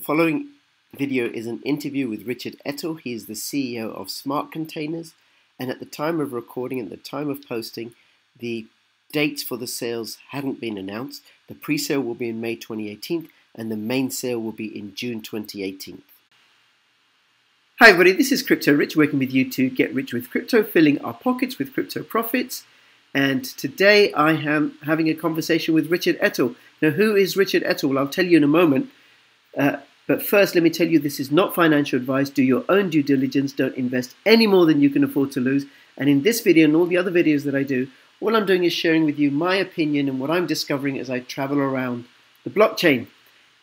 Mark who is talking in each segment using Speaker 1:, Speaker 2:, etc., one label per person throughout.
Speaker 1: The following video is an interview with Richard Ettl. He is the CEO of Smart Containers, and at the time of recording, at the time of posting, the dates for the sales hadn't been announced. The pre-sale will be in May 2018, and the main sale will be in June 2018. Hi everybody, this is Crypto Rich working with you to get rich with crypto, filling our pockets with crypto profits. And today I am having a conversation with Richard Ettl. Now, who is Richard Ettl? Well, I'll tell you in a moment. Uh, but first, let me tell you this is not financial advice. Do your own due diligence. Don't invest any more than you can afford to lose. And in this video and all the other videos that I do, all I'm doing is sharing with you my opinion and what I'm discovering as I travel around the blockchain.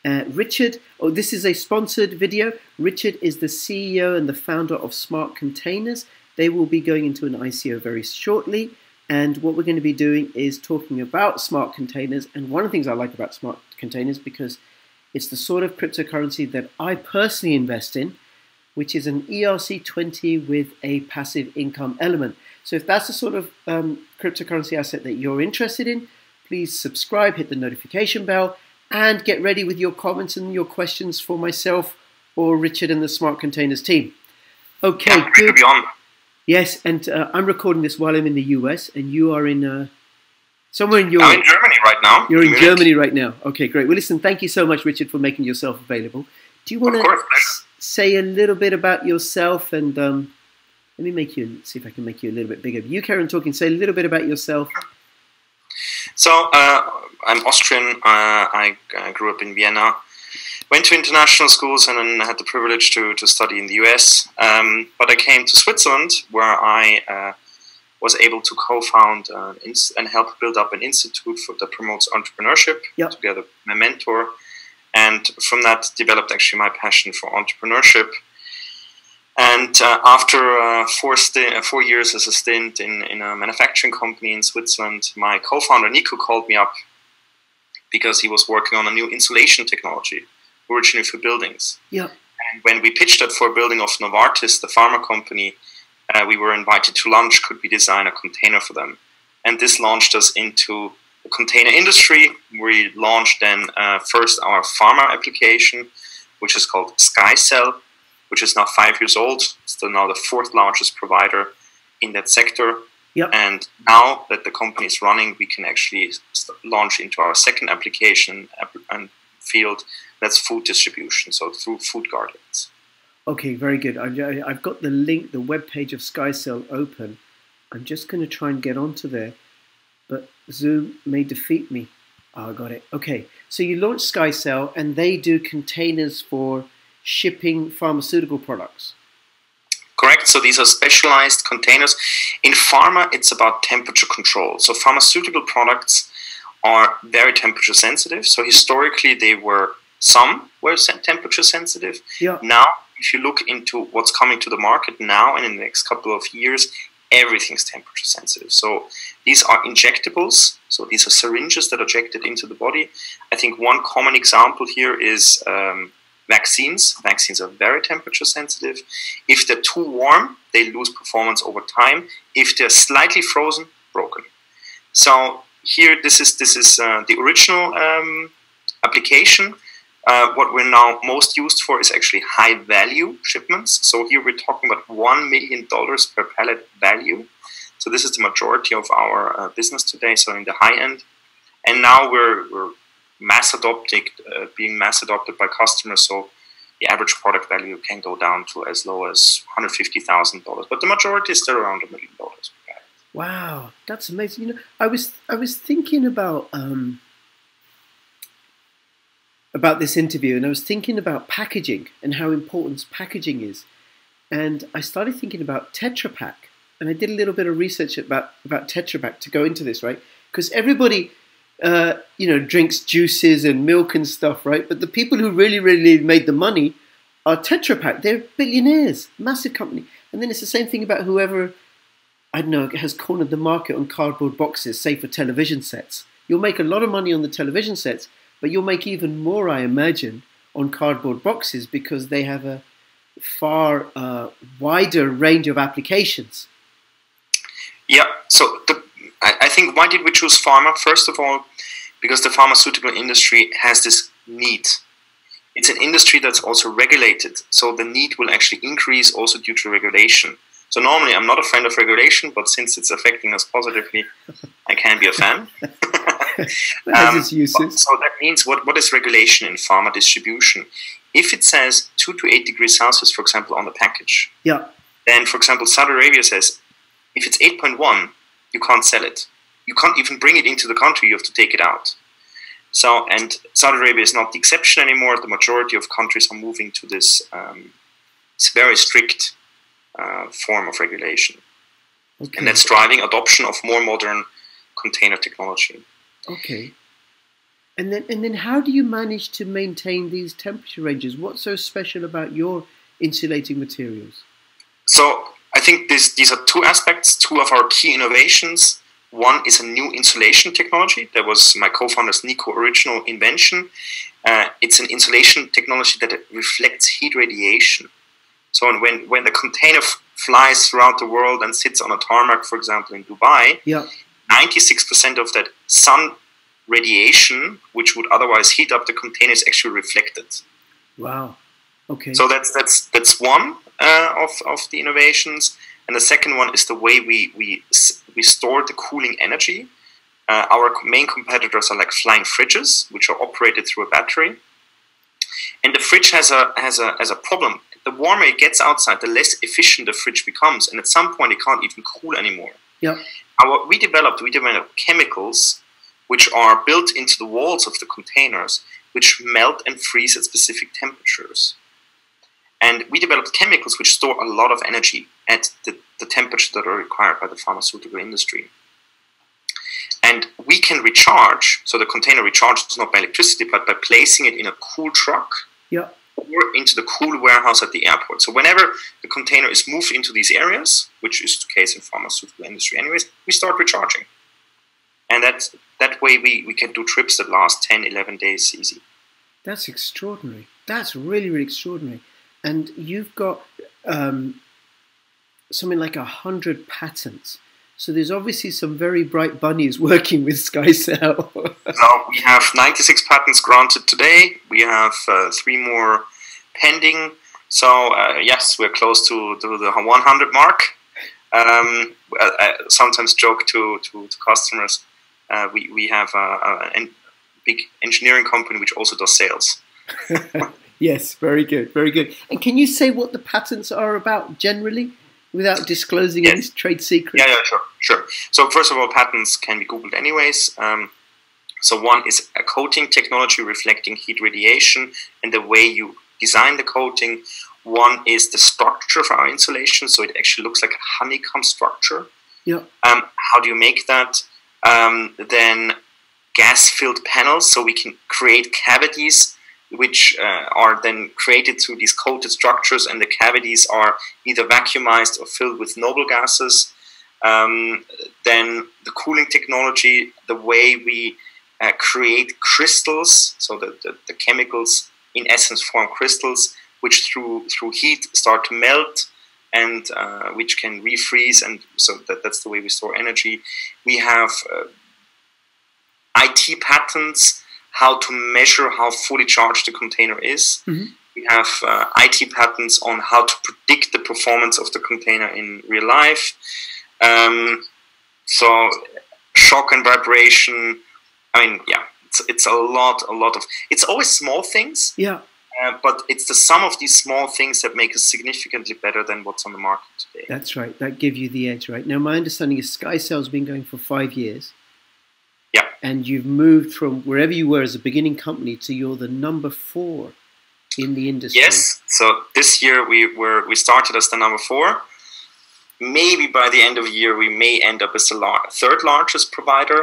Speaker 1: Uh, Richard, oh, this is a sponsored video. Richard is the CEO and the founder of Smart Containers. They will be going into an ICO very shortly. And what we're going to be doing is talking about smart containers. And one of the things I like about smart containers because it's the sort of cryptocurrency that I personally invest in, which is an ERC20 with a passive income element. So if that's the sort of um, cryptocurrency asset that you're interested in, please subscribe, hit the notification bell, and get ready with your comments and your questions for myself or Richard and the Smart Containers team. Okay,
Speaker 2: yeah,
Speaker 1: good.
Speaker 2: Yes,
Speaker 1: and uh, I'm recording this while I'm in the US, and you are in uh, Somewhere in
Speaker 2: Europe. I'm in Germany right now.
Speaker 1: You're in Munich. Germany right now. Okay, great. Well, listen, thank you so much, Richard, for making yourself available. Do you want to say a little bit about yourself and um, let me make you see if I can make you a little bit bigger. You, Karen, talking. Say a little bit about yourself.
Speaker 2: So uh, I'm Austrian. Uh, I uh, grew up in Vienna. Went to international schools and then had the privilege to, to study in the US. Um, but I came to Switzerland where I uh, was able to co-found uh, and help build up an institute for, that promotes entrepreneurship
Speaker 1: yep.
Speaker 2: together with my mentor. And from that developed actually my passion for entrepreneurship. And uh, after uh, four, sti- four years as a stint in, in a manufacturing company in Switzerland, my co-founder Nico called me up because he was working on a new insulation technology, originally for buildings.
Speaker 1: Yeah.
Speaker 2: And when we pitched that for a building of Novartis, the pharma company, uh, we were invited to lunch. Could we design a container for them? And this launched us into the container industry. We launched then uh, first our pharma application, which is called SkyCell, which is now five years old. It's now the fourth largest provider in that sector.
Speaker 1: Yep.
Speaker 2: And now that the company is running, we can actually launch into our second application and field. That's food distribution, so through Food Guardians.
Speaker 1: Okay, very good. I, I've got the link, the web page of SkyCell open. I'm just going to try and get onto there, but Zoom may defeat me. Oh, I got it. Okay, so you launch SkyCell, and they do containers for shipping pharmaceutical products.
Speaker 2: Correct. So these are specialized containers. In pharma, it's about temperature control. So pharmaceutical products are very temperature sensitive. So historically, they were some were temperature sensitive.
Speaker 1: Yeah.
Speaker 2: Now if you look into what's coming to the market now and in the next couple of years, everything's temperature sensitive. So these are injectables. So these are syringes that are injected into the body. I think one common example here is um, vaccines. Vaccines are very temperature sensitive. If they're too warm, they lose performance over time. If they're slightly frozen, broken. So here, this is this is uh, the original um, application. Uh, what we're now most used for is actually high value shipments. So here we're talking about $1 million per pallet value. So this is the majority of our uh, business today, so in the high end. And now we're, we're mass adopted, uh, being mass adopted by customers. So the average product value can go down to as low as $150,000. But the majority is still around a million dollars.
Speaker 1: Wow, that's amazing. You know, I was I was thinking about um, about this interview and I was thinking about packaging and how important packaging is. And I started thinking about Tetra Pak. And I did a little bit of research about, about Tetra Pak to go into this, right? Because everybody, uh, you know, drinks juices and milk and stuff, right? But the people who really, really made the money are Tetra Pak. They're billionaires, massive company. And then it's the same thing about whoever, I don't know, has cornered the market on cardboard boxes, say for television sets. You'll make a lot of money on the television sets, but you'll make even more, I imagine, on cardboard boxes because they have a far uh, wider range of applications.
Speaker 2: Yeah, so the, I, I think why did we choose pharma? First of all, because the pharmaceutical industry has this need. it's an industry that's also regulated. So the need will actually increase also due to regulation. So normally I'm not a friend of regulation, but since it's affecting us positively, I can be a fan.
Speaker 1: um, uses.
Speaker 2: So that means what, what is regulation in pharma distribution? If it says 2 to 8 degrees Celsius, for example, on the package,
Speaker 1: yeah.
Speaker 2: then, for example, Saudi Arabia says if it's 8.1, you can't sell it. You can't even bring it into the country, you have to take it out. So, and Saudi Arabia is not the exception anymore. The majority of countries are moving to this um, very strict uh, form of regulation. Okay. And that's driving adoption of more modern container technology.
Speaker 1: Okay. And then, and then, how do you manage to maintain these temperature ranges? What's so special about your insulating materials?
Speaker 2: So, I think this, these are two aspects, two of our key innovations. One is a new insulation technology. That was my co-founder's Nico original invention. Uh, it's an insulation technology that reflects heat radiation. So when, when the container flies throughout the world and sits on a tarmac, for example, in Dubai,
Speaker 1: yeah.
Speaker 2: 96% of that sun radiation, which would otherwise heat up the container, is actually reflected.
Speaker 1: Wow. Okay.
Speaker 2: So that's that's that's one uh, of of the innovations, and the second one is the way we we we store the cooling energy. Uh, our main competitors are like flying fridges, which are operated through a battery. And the fridge has a has a has a problem. The warmer it gets outside, the less efficient the fridge becomes, and at some point it can't even cool anymore.
Speaker 1: Yeah.
Speaker 2: And what we developed, we developed chemicals which are built into the walls of the containers, which melt and freeze at specific temperatures. And we developed chemicals which store a lot of energy at the, the temperature that are required by the pharmaceutical industry. And we can recharge, so the container recharges not by electricity, but by placing it in a cool truck
Speaker 1: yeah.
Speaker 2: Or into the cool warehouse at the airport. So whenever the container is moved into these areas, which is the case in pharmaceutical industry anyways, we start recharging. And that, that way we, we can do trips that last 10, 11 days easy.
Speaker 1: That's extraordinary. That's really, really extraordinary and you've got um, something like a hundred patents. So there's obviously some very bright bunnies working with SkyCell.
Speaker 2: now we have 96 patents granted today. We have uh, three more pending. So uh, yes, we're close to, to the 100 mark. Um, I, I, sometimes joke to, to, to customers. Uh, we, we have a, a, a, big engineering company which also does sales.
Speaker 1: Yes, very good, very good. And can you say what the patents are about generally, without disclosing yes. any trade secrets?
Speaker 2: Yeah, yeah, sure, sure. So first of all, patents can be googled anyways. Um, so one is a coating technology reflecting heat radiation and the way you design the coating. One is the structure of our insulation, so it actually looks like a honeycomb structure.
Speaker 1: Yeah.
Speaker 2: Um, how do you make that? Um, then gas-filled panels, so we can create cavities which uh, are then created through these coated structures, and the cavities are either vacuumized or filled with noble gases. Um, then the cooling technology, the way we uh, create crystals, so the, the, the, chemicals in essence form crystals, which through through heat start to melt and uh, which can refreeze, and so that, that's the way we store energy. We have uh, IT patents how to measure how fully charged the container is.
Speaker 1: Mm-hmm.
Speaker 2: We have uh, IT patents on how to predict the performance of the container in real life. Um, so shock and vibration. I mean, yeah, it's, it's a lot, a lot of. It's always small things.
Speaker 1: Yeah.
Speaker 2: Uh, but it's the sum of these small things that make us significantly better than what's on the market today.
Speaker 1: That's right. That give you the edge, right? Now, my understanding is SkyCell's been going for five years.
Speaker 2: Yeah.
Speaker 1: And you've moved from wherever you were as a beginning company to you're the number four in the industry.
Speaker 2: Yes. So this year we were we started as the number four. Maybe by the end of the year we may end up as the lar- third largest provider.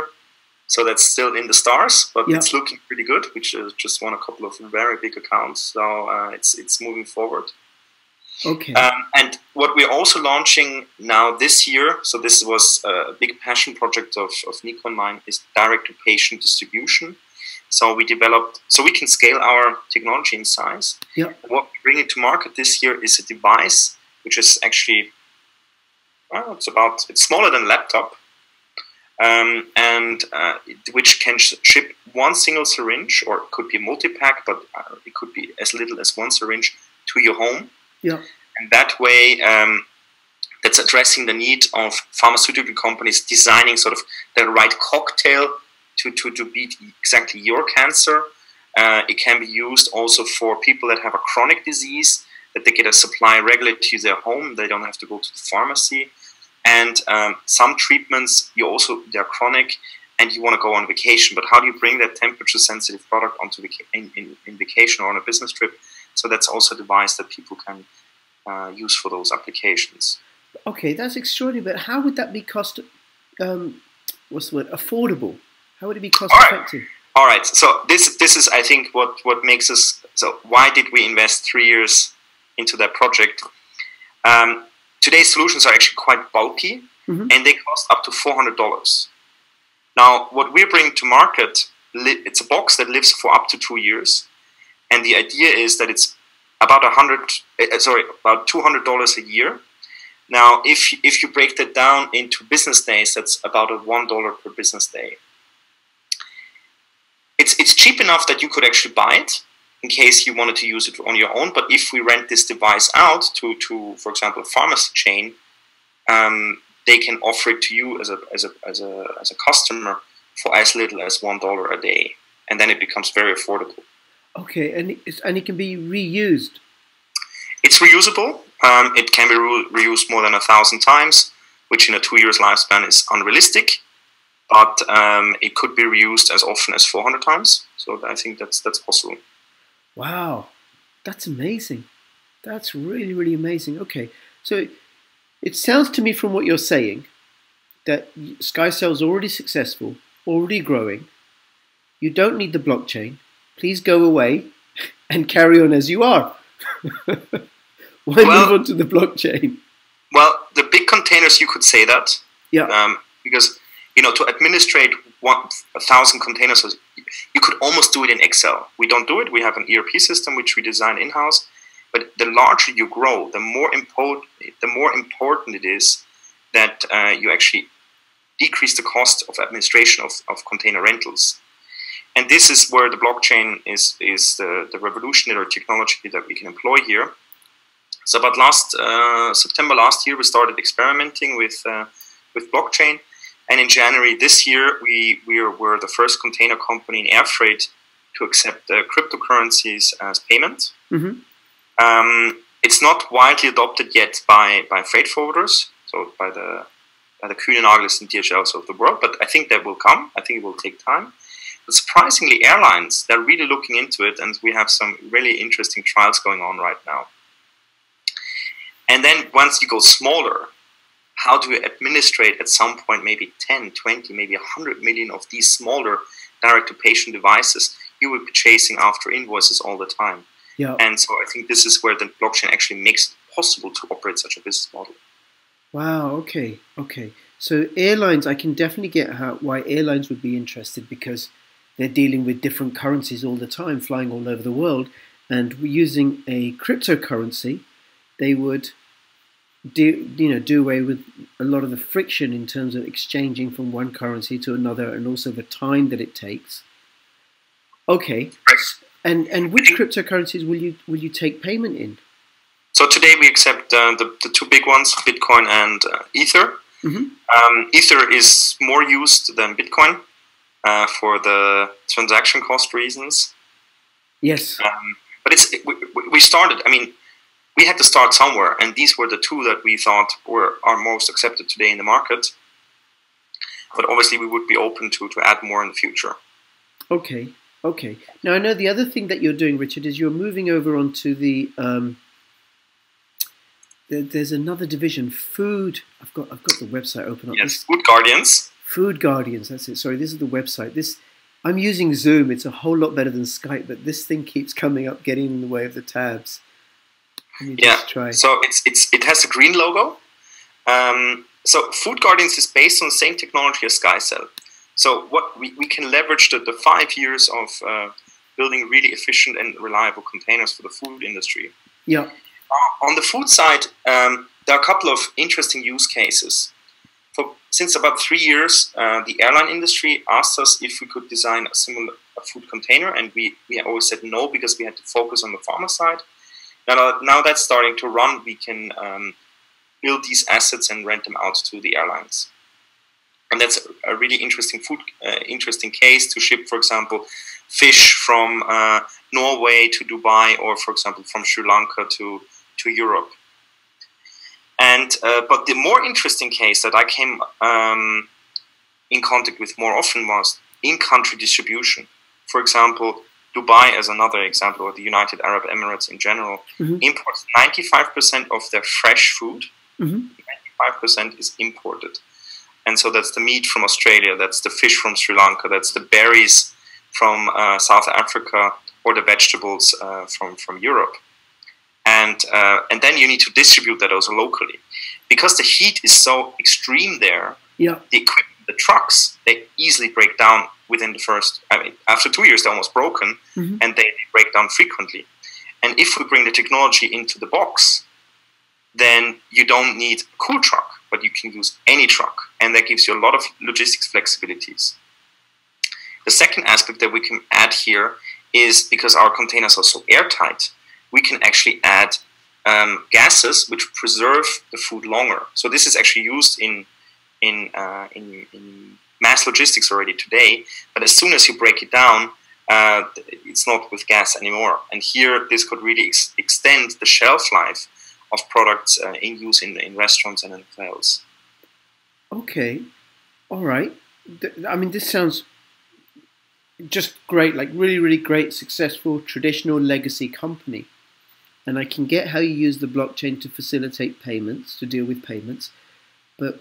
Speaker 2: So that's still in the stars, but yeah. it's looking pretty good. We just won a couple of very big accounts, so uh, it's it's moving forward.
Speaker 1: Okay.
Speaker 2: Um, and what we're also launching now this year, so this was a big passion project of, of Nico and mine, is direct to patient distribution. So we developed, so we can scale our technology in size.
Speaker 1: Yeah.
Speaker 2: What we bring to market this year is a device which is actually, well, it's about, it's smaller than a laptop. um, and uh, which can sh- ship one single syringe, or it could be a multi-pack, but uh, it could be as little as one syringe to your home.
Speaker 1: Yeah.
Speaker 2: And that way, um, that's addressing the need of pharmaceutical companies designing sort of the right cocktail to, to, to beat exactly your cancer. Uh, it can be used also for people that have a chronic disease, that they get a supply regularly to their home. They don't have to go to the pharmacy. And um, some treatments, you also they're chronic, and you want to go on vacation. But how do you bring that temperature-sensitive product onto vaca- in, in, in, vacation or on a business trip? So that's also a device that people can uh, use for those applications.
Speaker 1: Okay, that's extraordinary. But how would that be cost? Um, what's the word? Affordable. How would it be cost
Speaker 2: All right.
Speaker 1: effective?
Speaker 2: All right. So this this is I think what what makes us. So why did we invest three years into that project? Um, today's solutions are actually quite bulky
Speaker 1: Mhm.
Speaker 2: and they cost up to $400. Now, what we're bringing to market, it's a box that lives for up to two years. And the idea is that it's about a hundred, uh, sorry, about $200 a year. Now, if, if you break that down into business days, that's about a $1 per business day. It's, it's cheap enough that you could actually buy it in case you wanted to use it on your own. But if we rent this device out to, to for example, a pharmacy chain, um, they can offer it to you as a, as a, as a, as a customer for as little as one dollar a day, and then it becomes very affordable.
Speaker 1: Okay, and it's, and it can be reused.
Speaker 2: It's reusable. Um, it can be re- reused more than a thousand times, which in a two years lifespan is unrealistic. But um, it could be reused as often as 400 times. So I think that's that's possible.
Speaker 1: Wow, that's amazing. That's really, really amazing. Okay, so it sounds to me from what you're saying that SkyCell's already successful, already growing. You don't need the blockchain. Please go away and carry on as you are. Why
Speaker 2: Well-
Speaker 1: move on to the blockchain?
Speaker 2: Well, the big containers, you could say that.
Speaker 1: Yeah.
Speaker 2: Um, because, you know, to administrate one, a thousand containers, you could almost do it in Excel. We don't do it. We have an ERP system which we design in house. But the larger you grow, the more important, the more important it is that uh, you actually decrease the cost of administration of, of container rentals. And this is where the blockchain is, is the, the revolutionary technology that we can employ here. So, about last uh, September last year, we started experimenting with uh, with blockchain, and in January this year, we we were the first container company in air freight to accept uh, cryptocurrencies as payment.
Speaker 1: hmm
Speaker 2: Um, it's not widely adopted yet by, by freight forwarders, so by the by the Kühne-Nagels and DHLs of the world, but I think that will come. I think it will take time. But surprisingly, airlines they're really looking into it, and we have some really interesting trials going on right now. And then once you go smaller, how do you administrate at some point maybe 10, 20, maybe 100 million of these smaller direct to patient devices? You will be chasing after invoices all the time.
Speaker 1: Yeah.
Speaker 2: And so I think this is where the blockchain actually makes it possible to operate such a business model.
Speaker 1: Wow. Okay. Okay. So airlines, I can definitely get how why airlines would be interested because they're dealing with different currencies all the time, flying all over the world, and using a cryptocurrency, they would do you know do away with a lot of the friction in terms of exchanging from one currency to another, and also the time that it takes. Okay. And and which cryptocurrencies will you will you take payment in?
Speaker 2: So today we accept uh, the, the two big ones, Bitcoin and uh, Ether.
Speaker 1: Mhm.
Speaker 2: Um, Ether is more used than Bitcoin uh, for the transaction cost reasons.
Speaker 1: Yes.
Speaker 2: Um, but it's we, we- started. I mean, we had to start somewhere, and these were the two that we thought were are most accepted today in the market. But obviously, we would be open to to add more in the future.
Speaker 1: Okay, okay. Now I know the other thing that you're doing, Richard, is you're moving over onto the. Um, there's another division, food. I've got I've got the website open up.
Speaker 2: Yes, Food Guardians.
Speaker 1: Food Guardians. That's it. Sorry, this is the website. This I'm using Zoom. It's a whole lot better than Skype, but this thing keeps coming up, getting in the way of the tabs.
Speaker 2: Yeah. So it's it's it has a green logo. Um, so Food Guardians is based on the same technology as SkyCell. So what we, we can leverage the, the five years of uh, building really efficient and reliable containers for the food industry.
Speaker 1: Yeah.
Speaker 2: On the food side, um, there are a couple of interesting use cases. Since about three years, uh, the airline industry asked us if we could design a similar a food container, and we, we always said no because we had to focus on the pharma side. Now, now that's starting to run, we can um, build these assets and rent them out to the airlines. And that's a really interesting food, uh, interesting case to ship, for example, fish from uh, Norway to Dubai, or for example, from Sri Lanka to to Europe. And uh, but the more interesting case that I came um, in contact with more often was in-country distribution. For example, Dubai, as another example, or the United Arab Emirates in general, mm-hmm. imports 95% of their fresh food. Mm-hmm. 95% is imported. And so that's the meat from Australia, that's the fish from Sri Lanka, that's the berries from uh, South Africa, or the vegetables uh, from, from Europe and uh, and then you need to distribute that also locally because the heat is so extreme there.
Speaker 1: Yeah,
Speaker 2: the equipment, the trucks, they easily break down within the first. I mean, after two years, they're almost broken, mm-hmm. and they, they break down frequently. And if we bring the technology into the box, then you don't need a cool truck, but you can use any truck, and that gives you a lot of logistics flexibilities. The second aspect that we can add here is because our containers are so airtight, we can actually add um, gases which preserve the food longer. So this is actually used in in, uh, in, in mass logistics already today. But as soon as you break it down, uh, it's not with gas anymore. And here, this could really ex extend the shelf life of products uh, in use in, in restaurants and in hotels.
Speaker 1: Okay, all right. I mean, this sounds just great, like really, really great, successful, traditional legacy company. And I can get how you use the blockchain to facilitate payments, to deal with payments. But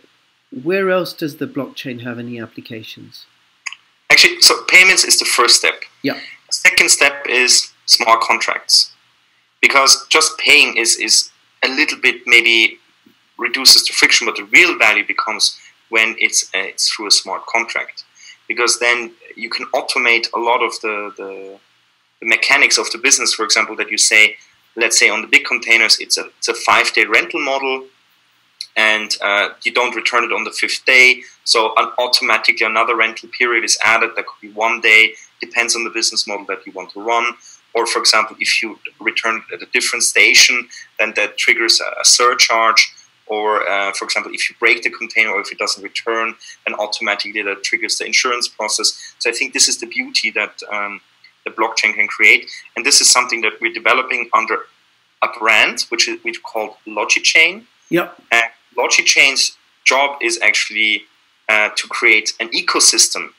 Speaker 1: where else does the blockchain have any applications?
Speaker 2: Actually, so payments is the first step.
Speaker 1: Yeah.
Speaker 2: The second step is smart contracts. Because just paying is, is a little bit maybe reduces the friction, but the real value becomes when it's, uh, it's through a smart contract. Because then you can automate a lot of the, the, the mechanics of the business, for example, that you say, let's say on the big containers, it's a, it's a five day rental model and uh, you don't return it on the fifth day. So automatically another rental period is added. That could be one day, depends on the business model that you want to run. Or for example, if you return at a different station, then that triggers a, a surcharge. Or uh, for example, if you break the container or if it doesn't return, then automatically that triggers the insurance process. So I think this is the beauty that um, the blockchain can create. And this is something that we're developing under a brand, which is which called LogiChain.
Speaker 1: Yep.
Speaker 2: And LogiChain's job is actually uh, to create an ecosystem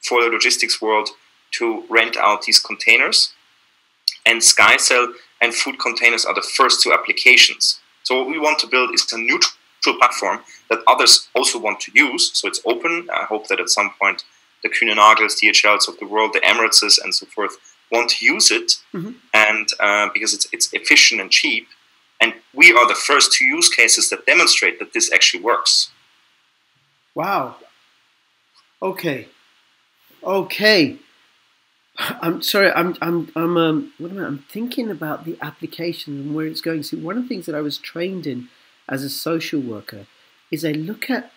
Speaker 2: for the logistics world to rent out these containers. And SkyCell and food containers are the first two applications. So what we want to build is a neutral platform that others also want to use. So it's open. I hope that at some point the Kuehne-Nagels, DHLs of the world, the Emirates and so forth want to use it, mm-hmm. and uh, because it's it's efficient and cheap, and we are the first two use cases that demonstrate that this actually works.
Speaker 1: Wow. Okay. Okay. I'm sorry. I'm I'm I'm um. What am I? I'm thinking about the application and where it's going. See, one of the things that I was trained in as a social worker is I look at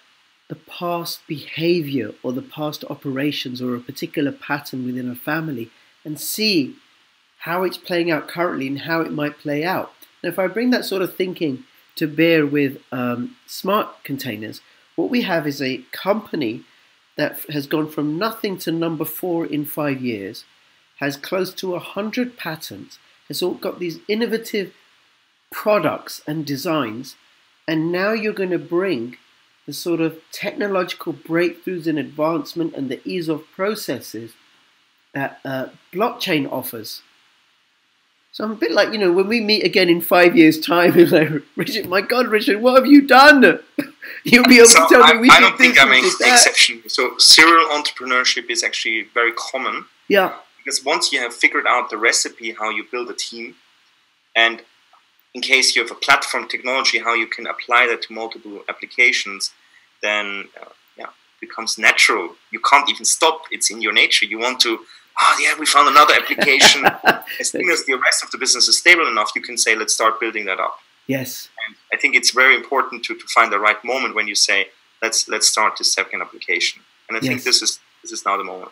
Speaker 1: the past behavior or the past operations or a particular pattern within a family and see how it's playing out currently and how it might play out. Now, if I bring that sort of thinking to bear with um, smart containers, what we have is a company that has gone from nothing to number four in five years, has close to a hundred patents, has all got these innovative products and designs, and now you're going to bring the sort of technological breakthroughs and advancement and the ease of processes that uh, blockchain offers. So I'm a bit like, you know, when we meet again in five years' time, like, Richard, my God, Richard, what have you done? You'll be able so to tell I, me we
Speaker 2: I don't think I'm an exception. So serial entrepreneurship is actually very common.
Speaker 1: Yeah.
Speaker 2: Because once you have figured out the recipe, how you build a team, and in case you have a platform technology, how you can apply that to multiple applications, then uh, yeah, becomes natural. You can't even stop. It's in your nature. You want to. Oh yeah, we found another application. as soon as the rest of the business is stable enough, you can say, let's start building that up.
Speaker 1: Yes.
Speaker 2: And I think it's very important to, to find the right moment when you say, let's let's start this second application. And I yes. think this is this is now the moment.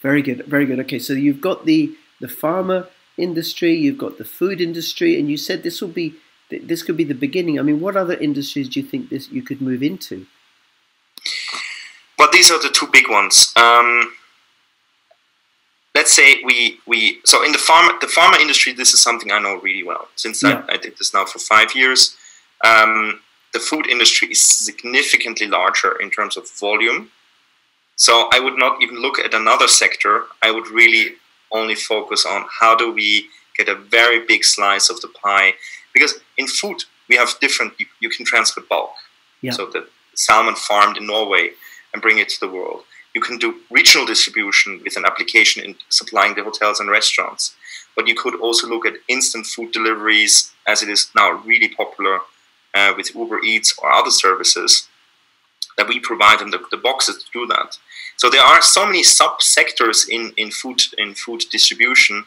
Speaker 1: Very good, very good. Okay, so you've got the the pharma industry, you've got the food industry, and you said this will be this could be the beginning. I mean, what other industries do you think this you could move into?
Speaker 2: Well, these are the two big ones. Um, let's say we we so in the pharma the pharma industry, this is something I know really well since yeah. I, I, did this now for five years. Um, the food industry is significantly larger in terms of volume. So I would not even look at another sector. I would really only focus on how do we get a very big slice of the pie. Because in food we have different you, you can transport bulk. Yeah. so the salmon farmed in norway and bring it to the world. You can do regional distribution with an application in supplying the hotels and restaurants. But you could also look at instant food deliveries as it is now really popular uh, with uber eats or other services that we provide them the, the boxes to do that so there are so many sub-sectors in, in food in food distribution.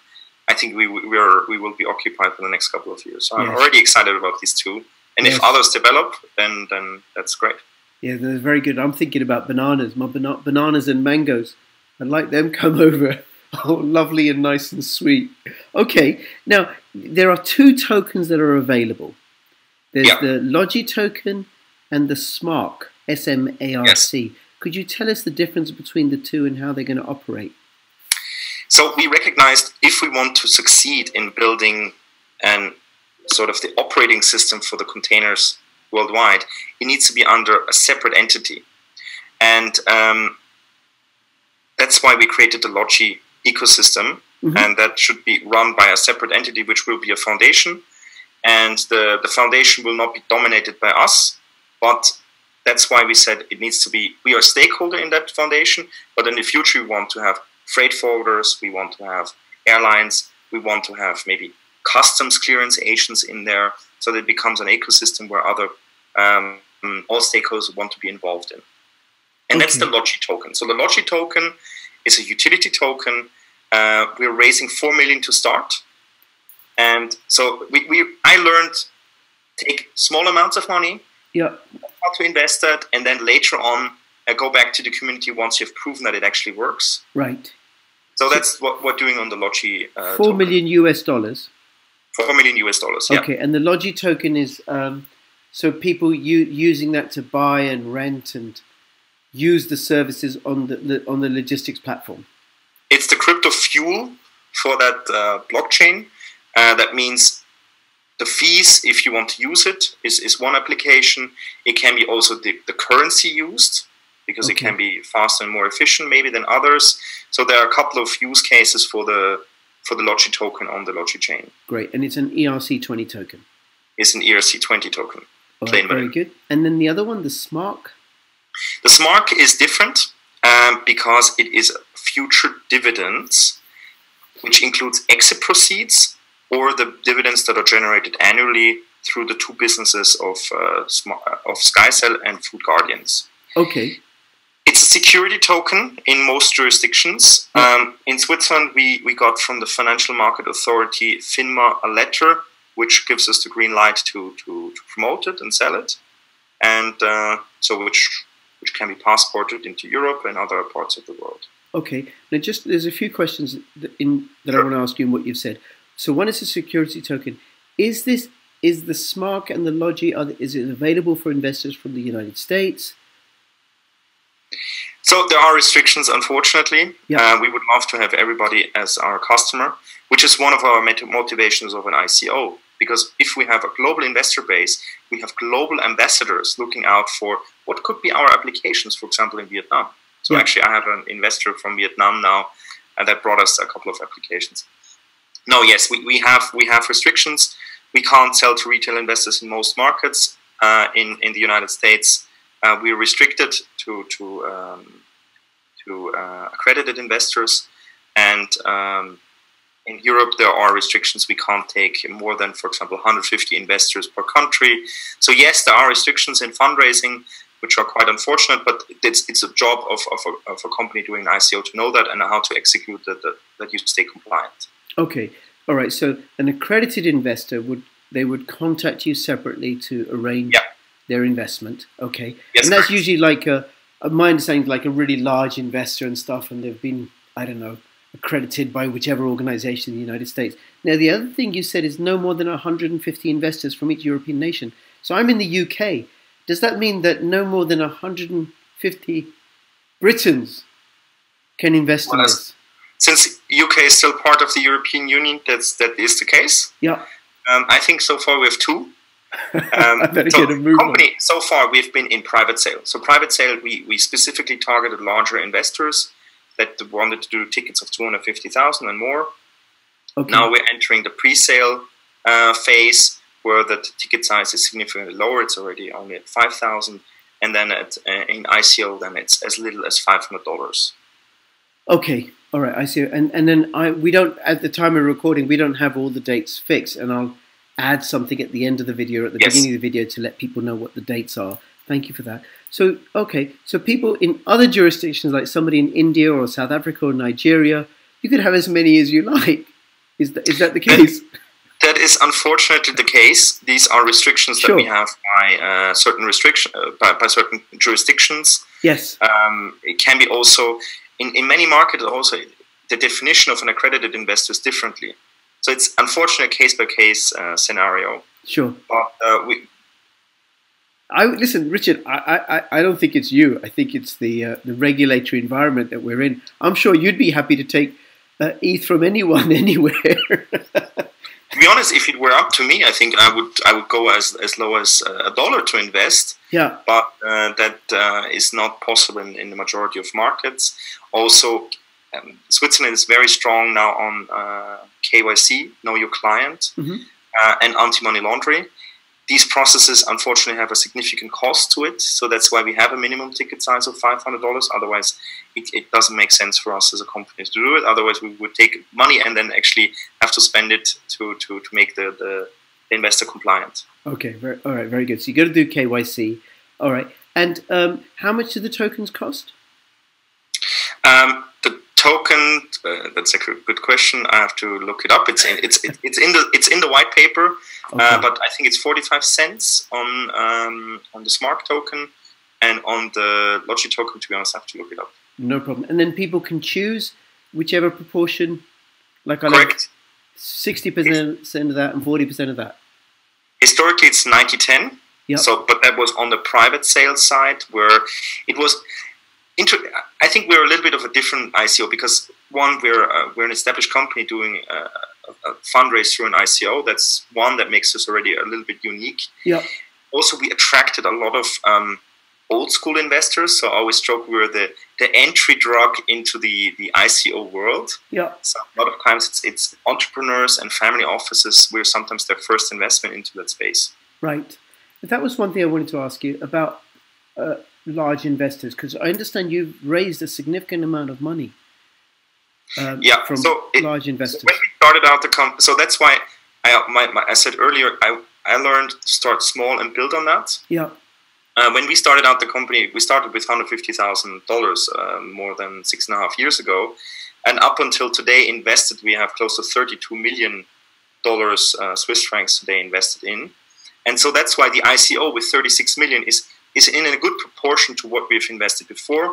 Speaker 2: I think we we are we will be occupied for the next couple of years. So yes. I'm already excited about these two. And yes. if others develop, then then that's great.
Speaker 1: Yeah, that's very good. I'm thinking about bananas, my bana- bananas and mangoes. I'd like them come over. Oh, lovely and nice and sweet. Okay, now there are two tokens that are available. There's yeah. the Logi token and the SMARC, S M A R C. Yes. Could you tell us the difference between the two and how they're going to operate?
Speaker 2: So we recognized if we want to succeed in building and sort of the operating system for the containers worldwide, it needs to be under a separate entity. And um, that's why we created the Logi ecosystem, mm-hmm. and that should be run by a separate entity, which will be a foundation. And the, the foundation will not be dominated by us, but that's why we said it needs to be, we are a stakeholder in that foundation, but in the future we want to have freight forwarders, we want to have airlines, we want to have maybe customs clearance agents in there so that it becomes an ecosystem where other um, all stakeholders want to be involved in. And okay. that's the Logi token. So the Logi token is a utility token. Uh, we're raising four million to start, and so we, we I learned take small amounts of money,
Speaker 1: yeah.
Speaker 2: How to invest that, and then later on uh, go back to the community once you've proven that it actually works.
Speaker 1: Right.
Speaker 2: So that's what we're doing on the Logi.
Speaker 1: Uh, Four token. million US dollars.
Speaker 2: Four million US dollars. Yeah.
Speaker 1: Okay, and the Logi token is um, so people u- using that to buy and rent and use the services on the, the on the logistics platform.
Speaker 2: It's the crypto fuel for that uh, blockchain. Uh, that means the fees, if you want to use it, is, is one application. It can be also the, the currency used because okay. it can be faster and more efficient maybe than others. So there are a couple of use cases for the for the Logi token on the Logi chain.
Speaker 1: Great, and it's an ERC20 token.
Speaker 2: It's an ERC20 token.
Speaker 1: Right, very good. And then the other one, the SMARC.
Speaker 2: The SMARC is different um, because it is future dividends, which includes exit proceeds or the dividends that are generated annually through the two businesses of uh, of SkyCell and Food Guardians.
Speaker 1: Okay.
Speaker 2: It's a security token in most jurisdictions. Um, in Switzerland, we, we got from the Financial Market Authority, FINMA, a letter which gives us the green light to, to, to promote it and sell it. And uh, so, which, which can be passported into Europe and other parts of the world.
Speaker 1: Okay. Now, just there's a few questions that, in, that sure. I want to ask you in what you've said. So one is a security token. Is this is the SMARC and the Logi are, is it available for investors from the United States?
Speaker 2: So there are restrictions, unfortunately. Yeah. Uh, we would love to have everybody as our customer, which is one of our motivations of an ICO. Because if we have a global investor base, we have global ambassadors looking out for what could be our applications, for example, in Vietnam. So yeah. actually, I have an investor from Vietnam now, and that brought us a couple of applications no, yes, we, we have we have restrictions. We can't sell to retail investors in most markets. Uh, in in the United States, uh, we're restricted to to um, to uh, accredited investors, and um, in Europe there are restrictions. We can't take more than, for example, 150 investors per country. So yes, there are restrictions in fundraising, which are quite unfortunate. But it's it's a job of of a, of a company doing an ICO to know that and how to execute that that, that you stay compliant.
Speaker 1: Okay, all right. So an accredited investor would they would contact you separately to arrange
Speaker 2: yeah.
Speaker 1: their investment. Okay,
Speaker 2: Yes,
Speaker 1: and that's
Speaker 2: correct.
Speaker 1: usually like a, a my understanding, like a really large investor and stuff, and they've been I don't know accredited by whichever organization in the United States. Now, the other thing you said is no more than 150 investors from each European nation. So I'm in the UK. Does that mean that no more than 150 Britons can invest in
Speaker 2: Well,
Speaker 1: this?
Speaker 2: Since UK is still part of the European Union, that's that is the case.
Speaker 1: Yeah.
Speaker 2: Um, I think so far we have two. Um,
Speaker 1: I better
Speaker 2: so
Speaker 1: get a move on.
Speaker 2: company, so far we've been in private sale. So private sale, we, we specifically targeted larger investors that wanted to do tickets of 250,000 and more.
Speaker 1: Okay.
Speaker 2: Now we're entering the pre-sale uh, phase where the ticket size is significantly lower. It's already only at 5,000. And then at, uh, in ICO, then it's as little as $500.
Speaker 1: Okay, all right, I see. And and then I we don't at the time of recording we don't have all the dates fixed, and I'll add something at the end of the video at the
Speaker 2: Yes.
Speaker 1: beginning of the video to let people know what the dates are. Thank you for that. So okay, so people in other jurisdictions like somebody in India or South Africa or Nigeria, you could have as many as you like. Is that is that the case?
Speaker 2: That is unfortunately the case. These are restrictions that we have by uh, certain restriction uh, by, by certain jurisdictions.
Speaker 1: Yes.
Speaker 2: Um, it can be also in, in many markets also the definition of an accredited investor is differently. So it's unfortunate case by case uh, scenario.
Speaker 1: Sure.
Speaker 2: But uh, we,
Speaker 1: I listen, Richard. I, I, I don't think it's you. I think it's the uh, the regulatory environment that we're in. I'm sure you'd be happy to take uh, ETH from anyone, anywhere.
Speaker 2: To be honest, if it were up to me, I think I would I would go as, as low as uh, a dollar to invest.
Speaker 1: yeah.
Speaker 2: but uh, that uh, is not possible in, in the majority of markets. Also, um, Switzerland is very strong now on uh, KYC, know your client,
Speaker 1: Mhm.
Speaker 2: uh, and anti-money laundering. These processes unfortunately have a significant cost to it, so that's why we have a minimum ticket size of five hundred dollars. Otherwise, it, it doesn't make sense for us as a company to do it. Otherwise, we would take money and then actually have to spend it to to, to make the, the investor compliant.
Speaker 1: Okay. Very, all right. Very good. So you got to do KYC. All right. And um, how much do the tokens cost?
Speaker 2: Um, token, uh, that's a good question. I have to look it up. It's in, it's it's in the it's in the white paper,
Speaker 1: Okay.
Speaker 2: uh, but I think it's forty five cents on um, on the SMARC token, and on the Logi token. To be honest, I have to look it up.
Speaker 1: no problem. And then people can choose whichever proportion. Like I like sixty percent of that and forty percent of that.
Speaker 2: Historically, it's 90-10.
Speaker 1: Yep.
Speaker 2: So, but that was on the private sales side where it was. Inter- I think we're a little bit of a different ICO because one, we're uh, we're an established company doing uh, a, a fundraise through an ICO. That's one that makes us already a little bit unique.
Speaker 1: Yeah.
Speaker 2: Also, we attracted a lot of um, old school investors. So I always joke we're the the entry drug into the the ICO world.
Speaker 1: Yeah.
Speaker 2: So a lot of times it's it's entrepreneurs and family offices. We're sometimes their first investment into that space.
Speaker 1: Right. That was one thing I wanted to ask you about uh, large investors because I understand you've raised a significant amount of money. Um,
Speaker 2: Yeah,
Speaker 1: From
Speaker 2: so it-
Speaker 1: large
Speaker 2: So
Speaker 1: investors.
Speaker 2: when we started out the company, so that's why I, my, my, I said earlier, I, I learned to start small and build on that.
Speaker 1: yeah.
Speaker 2: Uh, when we started out the company, we started with $150,000 uh, more than six and a half years ago. And up until today, invested, we have close to $32 million uh, Swiss francs today invested in. And so that's why the ICO with 36 million is, is in a good proportion to what we've invested before.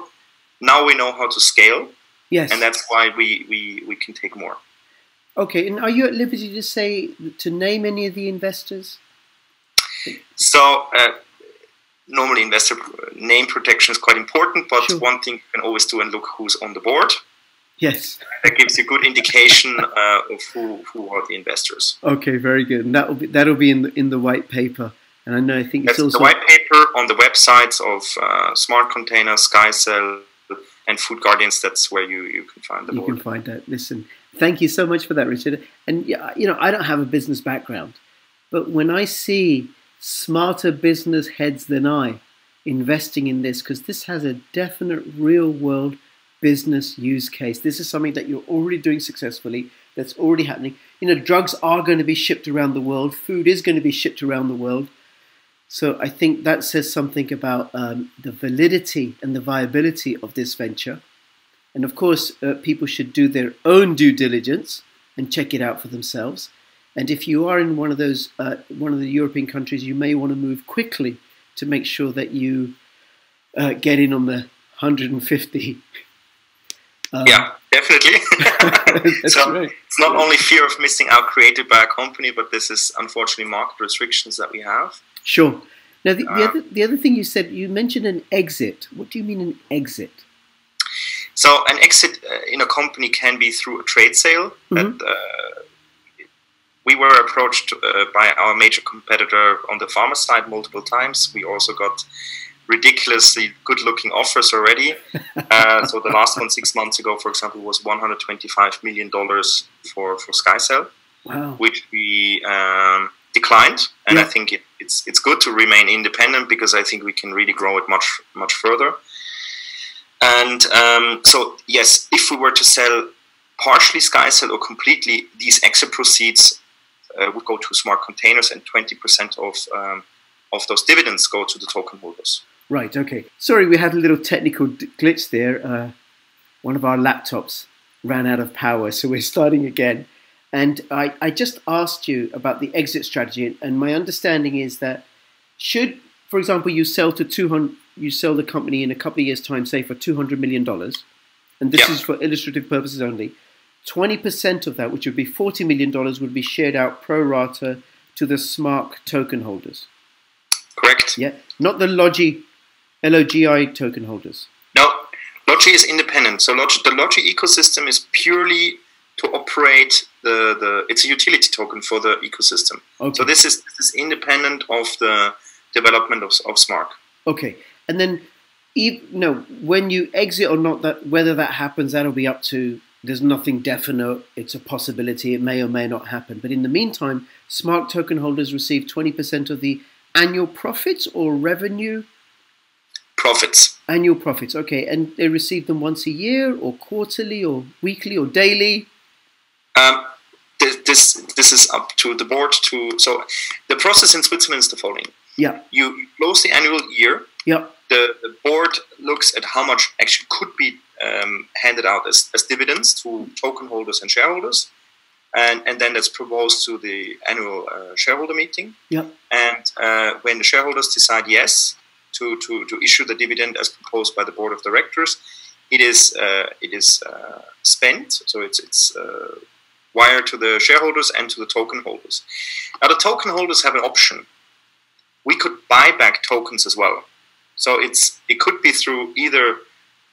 Speaker 2: Now we know how to scale,
Speaker 1: Yes.
Speaker 2: and that's why we, we, we can take more.
Speaker 1: okay. And are you at liberty to say to name any of the investors?
Speaker 2: So uh, normally investor name protection is quite important, but
Speaker 1: Sure.
Speaker 2: one thing you can always do and look who's on the board.
Speaker 1: Yes.
Speaker 2: That gives you a good indication uh, of who, who are the investors.
Speaker 1: Okay. Very good. And that will be that'll be in the in the white paper. And I know I think
Speaker 2: That's
Speaker 1: it's also
Speaker 2: the white paper on the websites of uh, Smart Container, SkyCell, and Food Guardians. That's where you, you can find the
Speaker 1: you
Speaker 2: board.
Speaker 1: can find out. Listen, thank you so much for that, Richard. And yeah, you know, I don't have a business background, but when I see smarter business heads than I investing in this, because this has a definite real world business use case. This is something that you're already doing successfully. That's already happening. You know, drugs are going to be shipped around the world. Food is going to be shipped around the world. So I think that says something about um, the validity and the viability of this venture. And of course, uh, people should do their own due diligence and check it out for themselves. And if you are in one of those, uh, one of the European countries, you may want to move quickly to make sure that you uh, get in on the 150.
Speaker 2: Um, yeah, definitely. so right. it's not only fear of missing out created by a company, but this is unfortunately market restrictions that we have.
Speaker 1: Sure. Now, the, the uh, other the other thing you said, you mentioned an exit. What do you mean an exit?
Speaker 2: So an exit uh, in a company can be through a trade sale. Mm-hmm. That, uh, we were approached uh, by our major competitor on the pharma side multiple times. We also got ridiculously good-looking offers already. Uh, so the last one six months ago, for example, was 125 million dollars for for SkyCell, wow. which we um, declined. And yeah. I think it, it's it's good to remain independent because I think we can really grow it much much further. And um, so yes, if we were to sell partially SkyCell or completely, these exit proceeds uh, would go to smart containers, and 20% of um, of those dividends go to the token holders.
Speaker 1: Right. Okay. Sorry, we had a little technical glitch there. Uh, one of our laptops ran out of power, so we're starting again. And I, I just asked you about the exit strategy, and my understanding is that should, for example, you sell to 200, you sell the company in a couple of years' time, say for 200 million dollars, and this is for illustrative purposes only. 20% of that, which would be $40 million, would be shared out pro rata to the SMARC token holders.
Speaker 2: Correct.
Speaker 1: Yeah, not the Logi LOGI token holders?
Speaker 2: No, Logi is independent. So Logi, the Logi ecosystem is purely to operate the, the it's a utility token for the ecosystem. Okay. So this is this is independent of the development of, of SMARC.
Speaker 1: Okay, and then no, when you exit or not, that whether that happens, that'll be up to. There's nothing definite. It's a possibility. It may or may not happen. But in the meantime, SMARC token holders receive 20% of the annual profits or revenue
Speaker 2: profits.
Speaker 1: Annual profits, okay. And they receive them once a year, or quarterly, or weekly, or daily?
Speaker 2: Um, this, this, this is up to the board to. So the process in Switzerland is the following.
Speaker 1: Yeah.
Speaker 2: You close the annual year.
Speaker 1: Yeah.
Speaker 2: The, the board looks at how much actually could be um, handed out as, as dividends to token holders and shareholders. And, and then that's proposed to the annual uh, shareholder meeting.
Speaker 1: Yeah.
Speaker 2: And uh, when the shareholders decide yes, to, to, to issue the dividend as proposed by the board of directors. It is uh, it is uh, spent, so it's it's uh, wired to the shareholders and to the token holders. Now the token holders have an option. We could buy back tokens as well. So it's it could be through either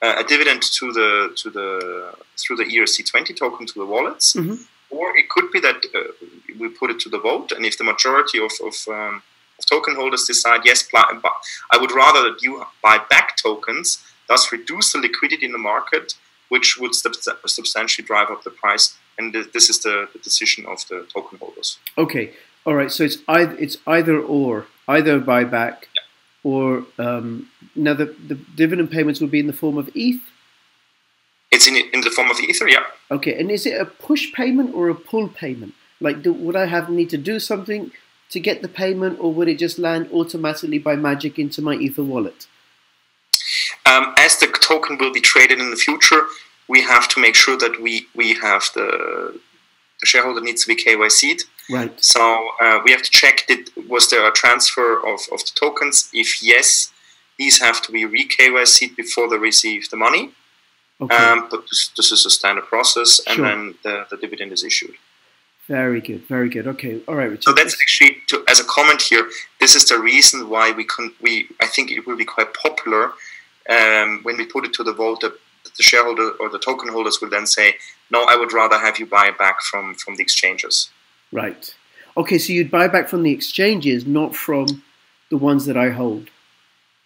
Speaker 2: uh, a dividend to the to the through the ERC20 token to the wallets, mm-hmm. or it could be that uh, we put it to the vote, and if the majority of, of um, token holders decide, yes, I would rather that you buy back tokens, thus reduce the liquidity in the market, which would substantially drive up the price. And this is the, the decision of the token holders.
Speaker 1: Okay, all right. So it's either it's either or, either buyback yeah. or um, now the, the dividend payments will be in the form of ETH.
Speaker 2: It's in in the form of Ether, yeah.
Speaker 1: Okay, and is it a push payment or a pull payment? Like, do, would I have need to do something to get the payment, or would it just land automatically by magic into my Ether wallet?
Speaker 2: Um, as the token will be traded in the future, we have to make sure that we, we have the, the shareholder needs to be KYC'd.
Speaker 1: Right.
Speaker 2: So uh, we have to check did was there a transfer of, of the tokens? If yes, these have to be re KYC'd before they receive the money. Okay. Um, but this, this, is a standard process, and sure. then the, the dividend is issued.
Speaker 1: Very good, very good. Okay, all right. Richard.
Speaker 2: So that's actually, to, as a comment here, this is the reason why we can. We I think it will be quite popular um, when we put it to the vote. That the shareholder or the token holders will then say, "No, I would rather have you buy back from from the exchanges."
Speaker 1: Right. Okay, so you'd buy back from the exchanges, not from the ones that I hold.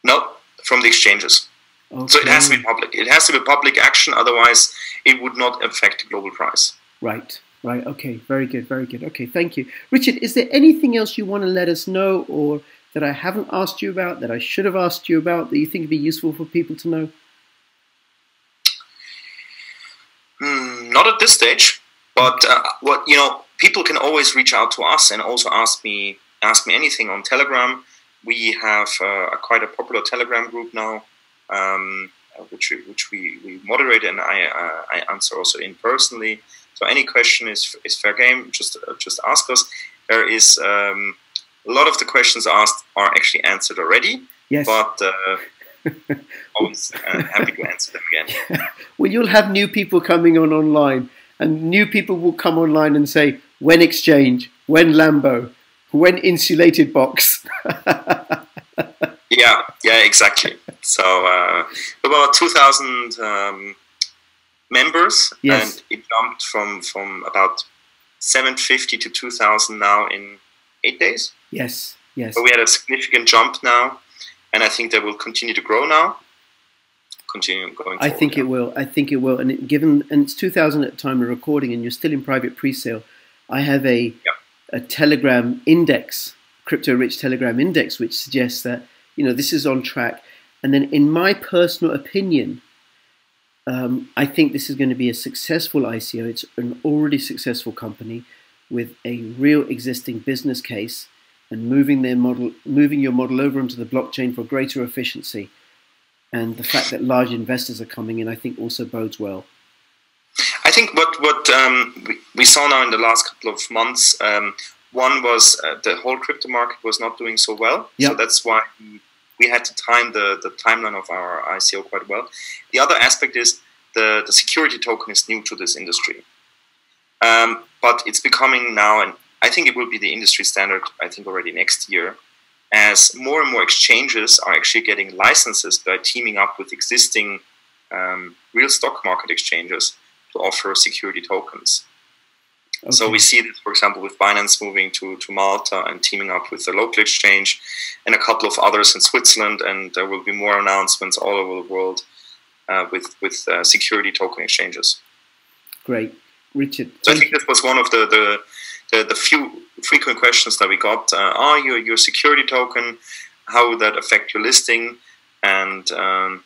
Speaker 2: No, from the exchanges. Okay. So it has to be public. It has to be public action, otherwise it would not affect the global price.
Speaker 1: Right. Right. Okay. Very good. Very good. Okay. Thank you, Richard. Is there anything else you want to let us know, or that I haven't asked you about, that I should have asked you about, that you think would be useful for people to know?
Speaker 2: Not at this stage, but uh, what you know, people can always reach out to us and also ask me ask me anything on Telegram. We have uh, a quite a popular Telegram group now, um, which which we, we moderate and I uh, I answer also in personally. So any question is is fair game. Just uh, just ask us. There is um, a lot of the questions asked are actually answered already.
Speaker 1: Yes.
Speaker 2: But uh, always uh, happy to answer them again.
Speaker 1: well, you'll have new people coming on online, and new people will come online and say, when exchange, when Lambo, when insulated box.
Speaker 2: yeah, yeah, exactly. So uh, about 2,000 um, members,
Speaker 1: yes.
Speaker 2: and it jumped from, from about 750 to 2,000 now in eight days.
Speaker 1: Yes, yes.
Speaker 2: So we had a significant jump now, and I think that will continue to grow now. Continue going.
Speaker 1: I think
Speaker 2: now.
Speaker 1: it will. I think it will. And it, given and it's 2,000 at the time of recording, and you're still in private pre-sale. I have a a Telegram index, crypto rich Telegram index, which suggests that you know this is on track. And then, in my personal opinion, um, I think this is going to be a successful ICO. It's an already successful company with a real existing business case and moving their model, moving your model over onto the blockchain for greater efficiency. And the fact that large investors are coming in, I think, also bodes well.
Speaker 2: I think what what um, we, we, saw now in the last couple of months, um, one was uh, the whole crypto market was not doing so well.
Speaker 1: Yep.
Speaker 2: So that's why we had to time the, the timeline of our ICO quite well. The other aspect is the, the security token is new to this industry. Um, but it's becoming now, and I think it will be the industry standard, I think already next year, as more and more exchanges are actually getting licenses by teaming up with existing um, real stock market exchanges to offer security tokens. Okay. So we see this, for example, with Binance moving to, to Malta and teaming up with the local exchange and a couple of others in Switzerland, and there will be more announcements all over the world uh, with, with uh, security token exchanges.
Speaker 1: Great. Richard.
Speaker 2: So I think this was one of the, the, the, the few frequent questions that we got. Uh, are your, your security token, how would that affect your listing? And um,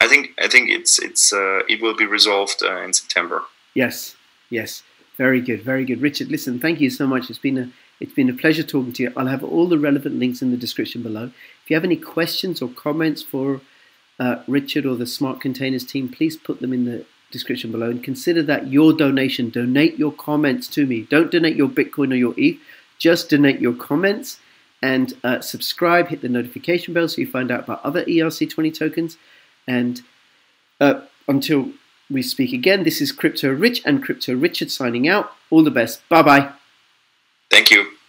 Speaker 2: I think I think it's it's uh, it will be resolved uh, in September.
Speaker 1: Yes, yes. Very good, very good. Richard, listen, thank you so much. It's been a it's been a pleasure talking to you. I'll have all the relevant links in the description below. If you have any questions or comments for uh, Richard or the Smart Containers team, please put them in the description below and consider that your donation. Donate your comments to me. Don't donate your Bitcoin or your ETH. Just donate your comments and uh, subscribe. Hit the notification bell so you find out about other ERC20 tokens. And uh, until we speak again. This is Crypto Rich and Crypto Richard signing out. All the best. Bye bye.
Speaker 2: Thank you.